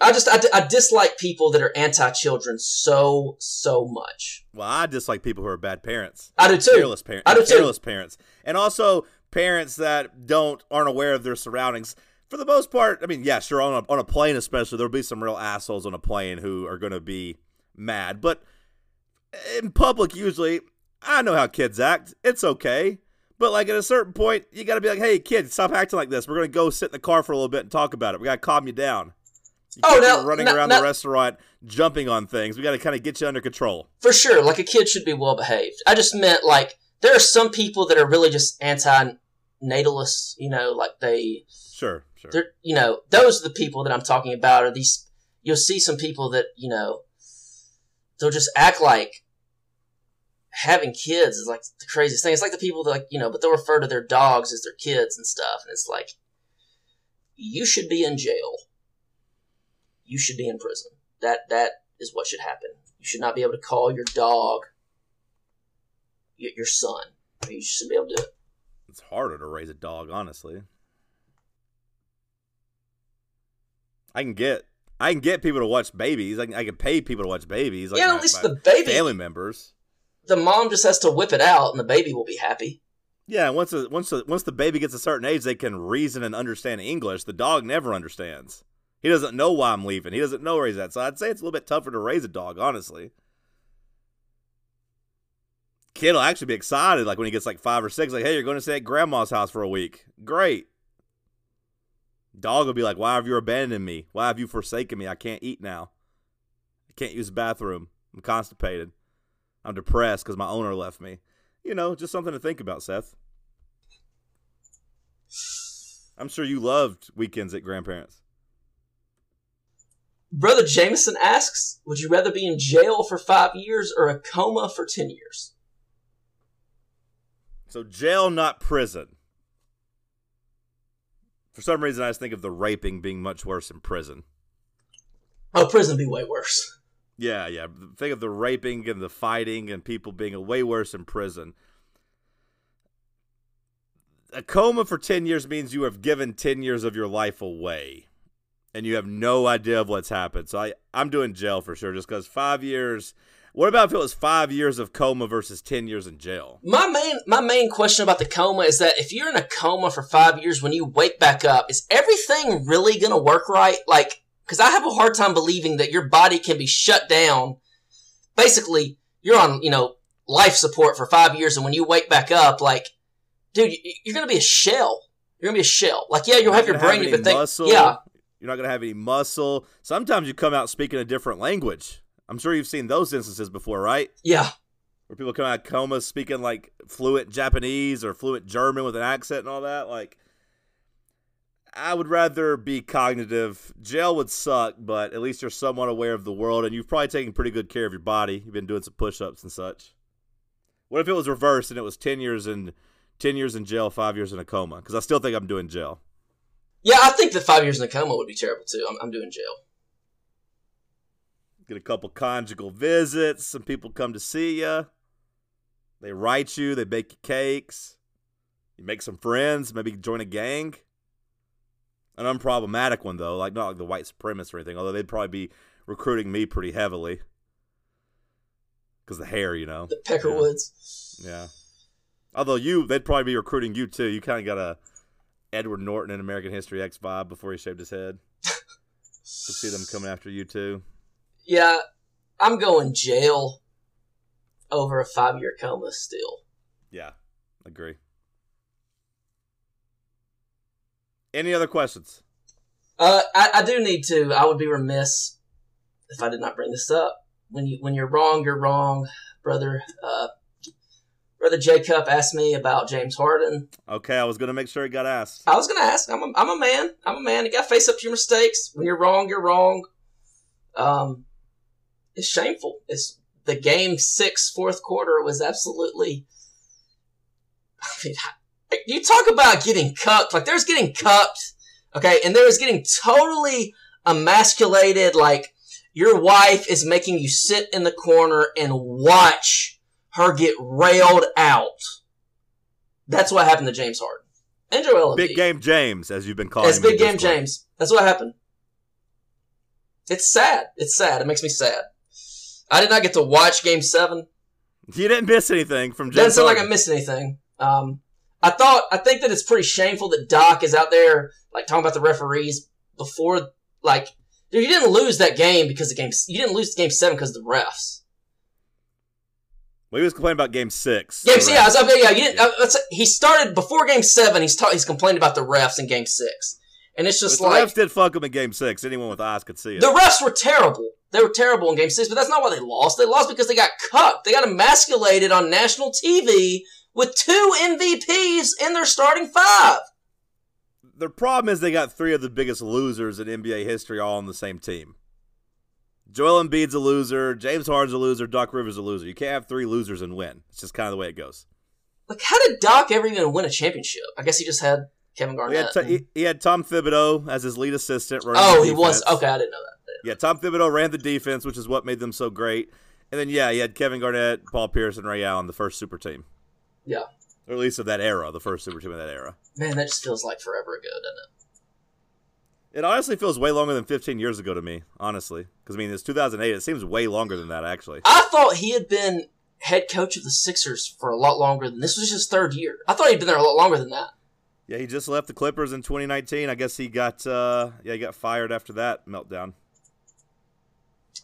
I just I, I dislike people that are anti-children so so much. Well, I dislike people who are bad parents. I do too. Careless parents. I do too. Careless parents, and also parents that don't aren't aware of their surroundings. For the most part, I mean, yeah, sure. On a, on a plane, especially, there'll be some real assholes on a plane who are going to be mad. But in public, usually, I know how kids act. It's okay. But like at a certain point, you got to be like, "Hey, kid, stop acting like this. We're going to go sit in the car for a little bit and talk about it. We got to calm you down." You Oh, be running now- around now- the restaurant, jumping on things. We got to kind of get you under control. For sure, like a kid should be well behaved. I just meant like there are some people that are really just anti-natalists. You know, like they Sure, sure. they're you know those are the people that I'm talking about. Are these you'll see some people that you know they'll just act like having kids is like the craziest thing. It's like the people that like you know, but they'll refer to their dogs as their kids and stuff, and it's like you should be in jail. You should be in prison. That that is what should happen. You should not be able to call your dog your, your son. You should be able to do it. It's harder to raise a dog, honestly. I can get I can get people to watch babies. I can, I can pay people to watch babies. Like yeah, at least the baby, family members. the mom just has to whip it out, and the baby will be happy. Yeah, once a, once a, once the baby gets a certain age, they can reason and understand English. The dog never understands. He doesn't know why I'm leaving. He doesn't know where he's at. So I'd say it's a little bit tougher to raise a dog, honestly. Kid will actually be excited, like when he gets like five or six, like, hey, you're going to stay at grandma's house for a week. Great. Dog will be like, why have you abandoned me? Why have you forsaken me? I can't eat now. I can't use the bathroom. I'm constipated. I'm depressed because my owner left me. You know, just something to think about, Seth. I'm sure you loved weekends at grandparents. Brother Jameson asks, "Would you rather be in jail for five years or a coma for ten years?" So jail, not prison. For some reason, I just think of the raping being much worse in prison. Oh, prison would be way worse. Yeah, yeah. Think of the raping and the fighting and people being way worse in prison. A coma for 10 years means you have given 10 years of your life away and you have no idea of what's happened. So I, I'm doing jail for sure just because five years. What about if it was five years of coma versus 10 years in jail? My main my main question about the coma is that if you're in a coma for five years, when you wake back up, is everything really gonna work right? Like, because I have a hard time believing that your body can be shut down. Basically, you're on you know life support for five years, and when you wake back up, like, dude, you're gonna be a shell. You're gonna be a shell. Like, yeah, you'll have your brain, have but think, yeah, You're not going to have any muscle. Sometimes you come out speaking a different language. I'm sure you've seen those instances before, right? yeah. Where people come out of coma speaking like fluent Japanese or fluent German with an accent and all that. Like, I would rather be cognitive. Jail would suck, but at least you're somewhat aware of the world, and you've probably taken pretty good care of your body. You've been doing some push-ups and such. What if it was reversed and it was ten years in, ten years in jail, five years in a coma? Because I still think I'm doing jail. Yeah, I think the five years in a coma would be terrible too. I'm, I'm doing jail. Get a couple conjugal visits. Some people come to see you. They write you. They bake you cakes. You make some friends. Maybe join a gang. An unproblematic one though, like not like the white supremacists or anything. Although they'd probably be recruiting me pretty heavily because the hair, you know. The Peckerwoods. Yeah. Although you, they'd probably be recruiting you too. You kind of got a Edward Norton in American History X vibe before he shaved his head. to see them coming after you too. Yeah, I'm going jail over a five year coma still. Yeah, agree. Any other questions? Uh, I, I do need to. I would be remiss if I did not bring this up. When you when you're wrong, you're wrong, brother. Uh, brother Jacob asked me about James Harden. Okay, I was gonna make sure it got asked. I was gonna ask. I'm a, I'm a man. I'm a man. You got to face up to your mistakes. When you're wrong, you're wrong. Um, it's shameful. It's the game six fourth quarter was absolutely. I mean, you talk about getting cucked. Like there's getting cucked, okay, and there was getting totally emasculated. Like your wife is making you sit in the corner and watch her get railed out. That's what happened to James Harden and Joel Embiid. Big game James, as you've been calling It's Big Game James. That's what happened. It's sad. It's sad. It makes me sad. I did not get to watch Game Seven. You didn't miss anything from James. Doesn't sound like I missed anything. Um, I thought I think that it's pretty shameful that Doc is out there like talking about the referees before like dude, you didn't lose that game because the game you didn't lose game seven because the refs. Well, he was complaining about Game Six. Yeah, The so yeah, I refs. was, yeah, you didn't. Uh, he started before game seven. He's ta- he's complaining about the refs in game six, and it's just like the refs did fuck him in Game Six. Anyone with eyes could see it. The refs were terrible. They were terrible in Game Six, but that's not why they lost. They lost because they got cucked. They got emasculated on national TV with two MVPs in their starting five. the problem is they got three of the biggest losers in NBA history all on the same team. Joel Embiid's a loser. James Harden's a loser. Doc Rivers a loser. You can't have three losers and win. It's just kind of the way it goes. Like, how did Doc ever even win a championship? I guess he just had Kevin He Garnett. had, he, he had Tom Thibodeau as his lead assistant. running oh, he was okay. I didn't know that. Yeah, Tom Thibodeau ran the defense, which is what made them so great. And then yeah, he had Kevin Garnett, Paul Pierce, and Ray Allen, the first super team, Yeah, or at least of that era, the first super team of that era. man, that just feels like forever ago, doesn't it? It honestly feels way longer than 15 years ago to me, honestly. Because I mean, it's 2008. It seems way longer than that, actually. I thought he had been head coach of the Sixers for a lot longer than this was his third year. I thought he'd been there a lot longer than that. Yeah, he just left the Clippers in 2019. I guess he got uh yeah, he got fired after that meltdown.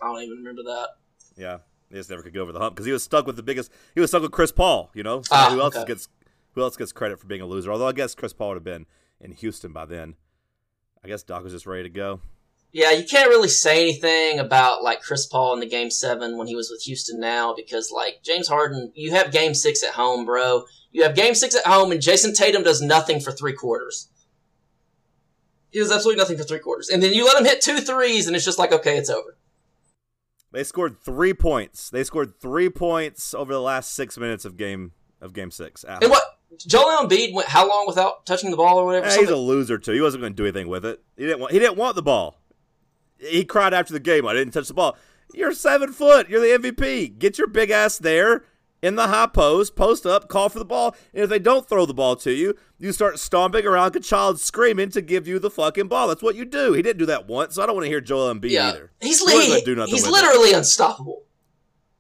I don't even remember that. Yeah. He just never could get over the hump because he was stuck with the biggest. He was stuck with Chris Paul. You know, so Ah, who else okay. gets who else gets credit for being a loser? Although I guess Chris Paul would have been in Houston by then. I guess Doc was just ready to go. Yeah, you can't really say anything about like Chris Paul in the game seven when he was with Houston now because like James Harden, you have game six at home, bro. You have game six at home and Jayson Tatum does nothing for three quarters. He does absolutely nothing for three quarters. And then you let him hit two threes and it's just like, okay, it's over. They scored three points. They scored three points over the last six minutes of game of game six. And what Joel Embiid went how long without touching the ball or whatever? He's a loser too. He wasn't going to do anything with it. He didn't want. He didn't want the ball. He cried after the game. I didn't touch the ball. You're seven foot. You're the MVP. Get your big ass there in the high post, post up, call for the ball. And if they don't throw the ball to you, you start stomping around like a child screaming to give you the fucking ball. That's what you do. He didn't do that once, so I don't want to hear Joel Embiid yeah, either. he's He li- gonna do nothing he's with it. literally unstoppable.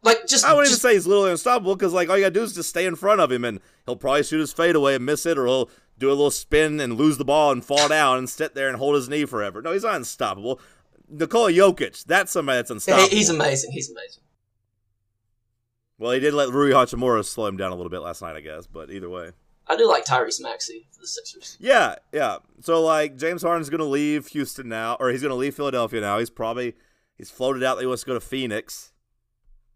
Like just, I wouldn't just even say he's literally unstoppable because like all you gotta do is just stay in front of him and he'll probably shoot his fade away and miss it, or he'll do a little spin and lose the ball and fall down and sit there and hold his knee forever. No, he's not unstoppable. Nikola Jokic, that's somebody that's he- unstoppable. he's amazing. He's amazing. well, he did let Rui Hachimura slow him down a little bit last night, I guess. But either way, I do like Tyrese Maxey for the Sixers. yeah, yeah. So like James Harden's gonna leave Houston now, or he's gonna leave Philadelphia now. He's probably he's floated out that he wants to go to Phoenix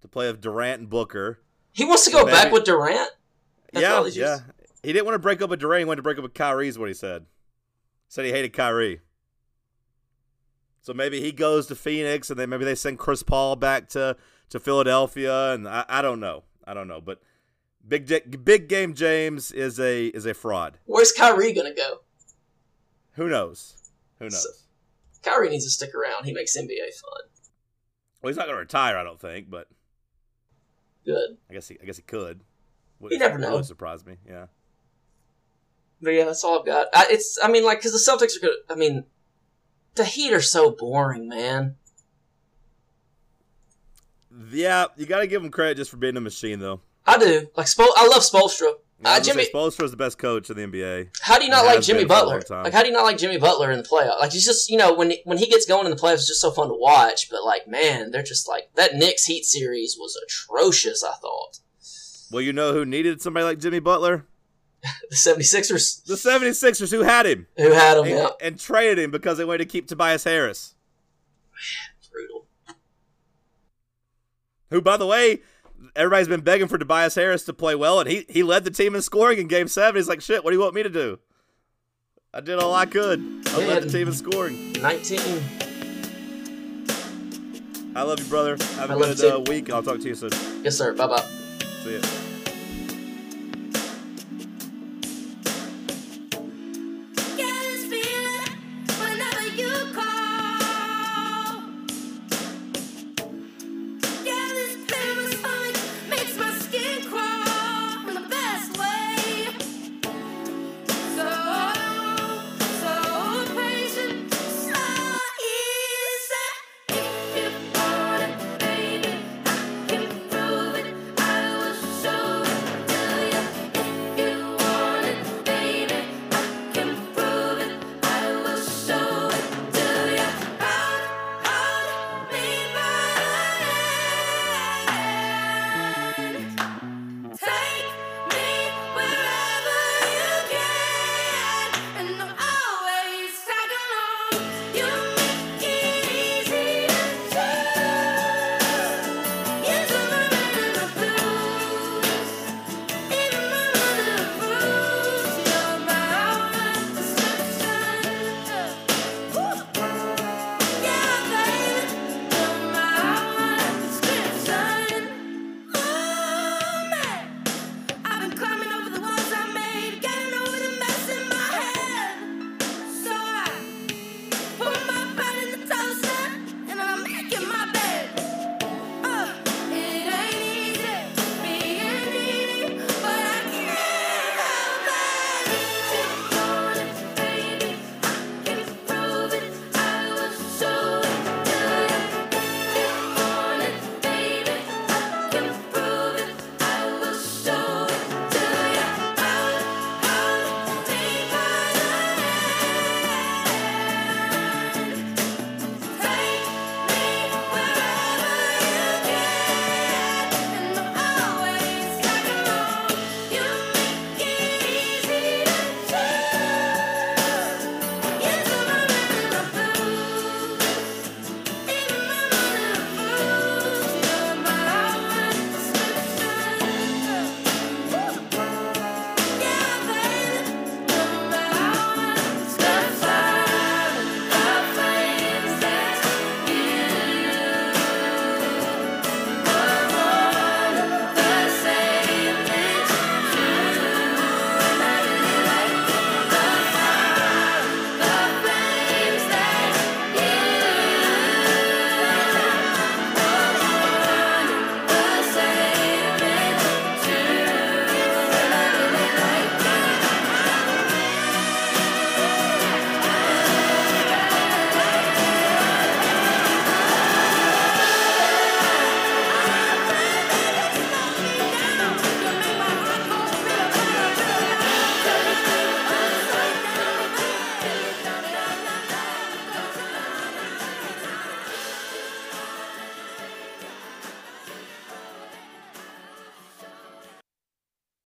to play with Durant and Booker. He wants to go back with Durant. That's yeah, all yeah. He didn't want to break up with Durant. He wanted to break up with Kyrie. Is what he said. Said he hated Kyrie. So maybe he goes to Phoenix, and then maybe they send Chris Paul back to to Philadelphia, and I, I don't know. I don't know, but big big game James is a is a fraud. Where's Kyrie gonna go? Who knows? Who knows? So- Kyrie needs to stick around. He makes NBA fun. well, he's not going to retire, I don't think, but Good. I guess he I guess he could. Would- You never know. Would surprise me. Yeah. But yeah, that's all I've got. I, it's, I mean, like, because the Celtics are good. I mean, the Heat are so boring, man. Yeah, you got to give him credit just for being a machine, though. I do. Like, Spol- I love Spoelstra. I Uh, was Jimmy, say Spoelstra's the best coach in the NBA. how do you not He like Jimmy been for a Butler? Like, how do you not like Jimmy Butler in the playoffs? Like, he's just, you know, when when he gets going in the playoffs, it's just so fun to watch. But like, man, they're just like that Knicks Heat series was atrocious. I thought Well, you know who needed somebody like Jimmy Butler? the 76ers The 76ers who had him who had him, and, yeah, and traded him because they wanted to keep Tobias Harris. brutal. Who, by the way, everybody's been begging for Tobias Harris to play well, and he, he led the team in scoring in game seven. He's like, shit, what do you want me to do? I did all I could. I led the team in scoring. 19. I love you, brother. Have a I good uh, week. I'll talk to you soon. Yes, sir. Bye bye. See ya.